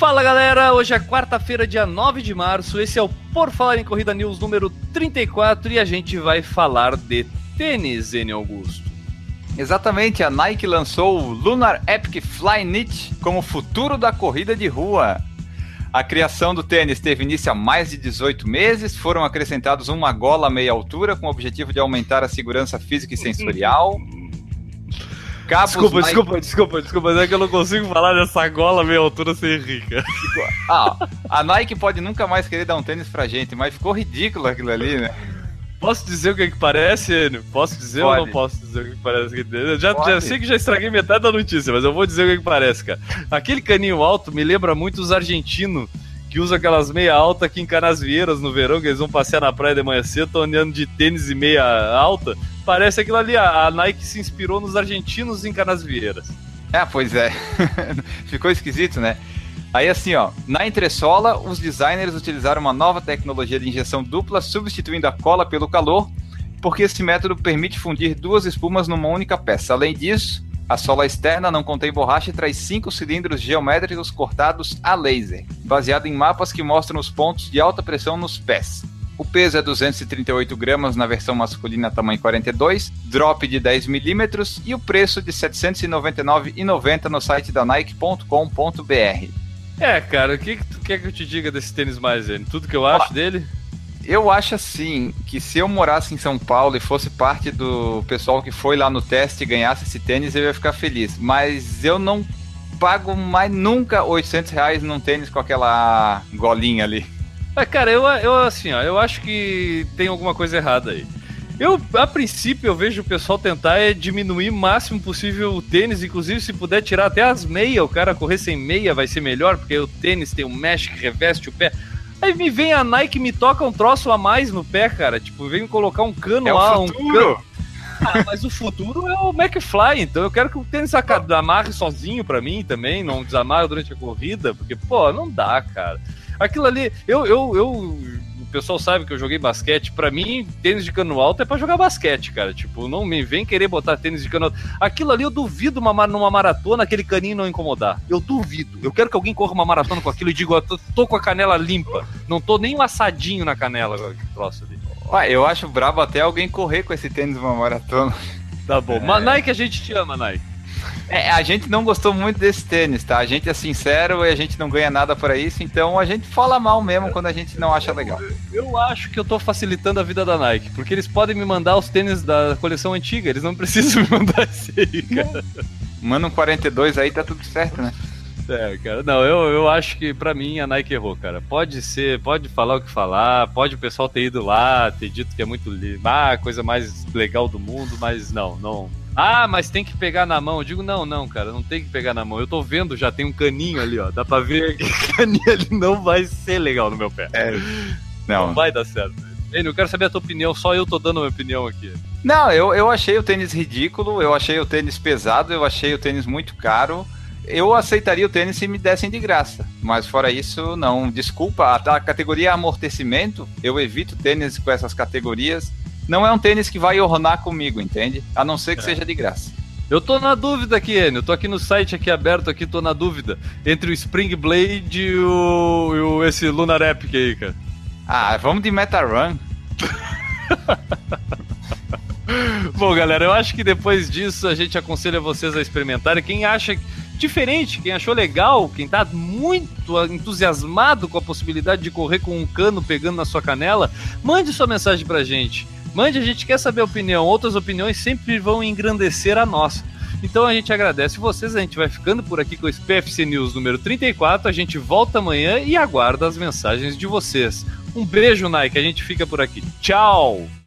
Fala galera, hoje é quarta-feira, dia 9 de março. Esse é o Por Falar em Corrida News número 34 e a gente vai falar de tênis, N. Augusto. Exatamente, a Nike lançou o Lunar Epic Fly Knit como futuro da corrida de rua. A criação do tênis teve início há mais de 18 meses, foram acrescentados uma gola à meia altura com o objetivo de aumentar a segurança física e sensorial. Cabos desculpa, desculpa, desculpa, desculpa, mas é que eu não consigo falar dessa gola meia altura sem rica. Ah, a Nike pode nunca mais querer dar um tênis pra gente, mas ficou ridículo aquilo ali, né? Posso dizer o que, é que parece, Enio? Posso dizer Pode. ou não posso dizer o que, é que parece? Eu já, já, sei que já estraguei metade da notícia, mas eu vou dizer o que, é que parece, cara. Aquele caninho alto me lembra muito os argentinos que usam aquelas meia alta aqui em Canasvieiras no verão, que eles vão passear na praia de manhã cedo, estão andando de tênis e meia alta. Parece aquilo ali, a Nike se inspirou nos argentinos em Canasvieiras. Ah, pois é. Ficou esquisito, né? Aí assim, ó, na entressola, os designers utilizaram uma nova tecnologia de injeção dupla, substituindo a cola pelo calor, porque esse método permite fundir duas espumas numa única peça. Além disso, a sola externa não contém borracha e traz cinco cilindros geométricos cortados a laser, baseado em mapas que mostram os pontos de alta pressão nos pés. O peso é 238 gramas na versão masculina tamanho 42, drop de 10 milímetros e o preço de R$ 799,90 no site da Nike.com.br. É, cara, o que, que tu quer que eu te diga desse tênis mais, ele? Tudo que eu acho Ó, dele? Eu acho assim, que se eu morasse em São Paulo e fosse parte do pessoal que foi lá no teste e ganhasse esse tênis, eu ia ficar feliz. Mas eu não pago mais nunca 800 reais num tênis com aquela golinha ali. É, cara, eu, eu assim, ó, eu acho que tem alguma coisa errada aí. Eu, a princípio, eu vejo o pessoal tentar é diminuir o máximo possível o tênis, inclusive se puder tirar até as meias, o cara correr sem meia vai ser melhor, porque o tênis tem um mesh que reveste o pé. Aí me vem a Nike me toca um troço a mais no pé, cara. Tipo, vem colocar um cano é lá, um cano. Ah, mas o futuro é o McFly, então eu quero que o tênis amarre sozinho para mim também, não desamarre durante a corrida, porque, pô, não dá, cara. Aquilo ali, eu, eu, eu pessoal sabe que eu joguei basquete. Para mim, tênis de cano alto é para jogar basquete, cara. Tipo, não me vem querer botar tênis de cano alto. Aquilo ali eu duvido uma, numa maratona aquele caninho não incomodar. Eu duvido. Eu quero que alguém corra uma maratona com aquilo e diga, tô, tô com a canela limpa. Não tô nem um assadinho na canela com aquele troço ali. Ué, eu acho brabo até alguém correr com esse tênis numa maratona. Tá bom. É... Mas Nike a gente te ama, Nike. É, a gente não gostou muito desse tênis, tá? A gente é sincero e a gente não ganha nada para isso, então a gente fala mal mesmo quando a gente não acha legal. Eu acho que eu tô facilitando a vida da Nike, porque eles podem me mandar os tênis da coleção antiga, eles não precisam me mandar esse aí, cara. Manda um 42 aí, tá tudo certo, né? É, cara, não, eu, eu acho que para mim a Nike errou, cara. Pode ser, pode falar o que falar, pode o pessoal ter ido lá, ter dito que é muito ah, coisa mais legal do mundo, mas não, não, ah, mas tem que pegar na mão. Eu digo, não, não, cara, não tem que pegar na mão. Eu tô vendo, já tem um caninho ali, ó. Dá pra ver que o caninho ali não vai ser legal no meu pé. É. Não. não vai dar certo. Enio, eu quero saber a tua opinião, só eu tô dando a minha opinião aqui. Não, eu, eu achei o tênis ridículo, eu achei o tênis pesado, eu achei o tênis muito caro. Eu aceitaria o tênis se me dessem de graça, mas fora isso, não. Desculpa, a, a categoria amortecimento, eu evito tênis com essas categorias não é um tênis que vai ornar comigo, entende? A não ser que é. seja de graça. Eu tô na dúvida aqui, Enio. Eu tô aqui no site aqui aberto aqui, tô na dúvida. Entre o Spring Blade e o, e o esse Lunar Epic aí, cara. Ah, vamos de Meta Run. Bom, galera, eu acho que depois disso a gente aconselha vocês a experimentarem. Quem acha diferente, quem achou legal, quem tá muito entusiasmado com a possibilidade de correr com um cano pegando na sua canela, mande sua mensagem pra gente. Mande, a gente quer saber a opinião. Outras opiniões sempre vão engrandecer a nossa. Então a gente agradece vocês, a gente vai ficando por aqui com o PFC News número 34. A gente volta amanhã e aguarda as mensagens de vocês. Um beijo, Nike, a gente fica por aqui. Tchau!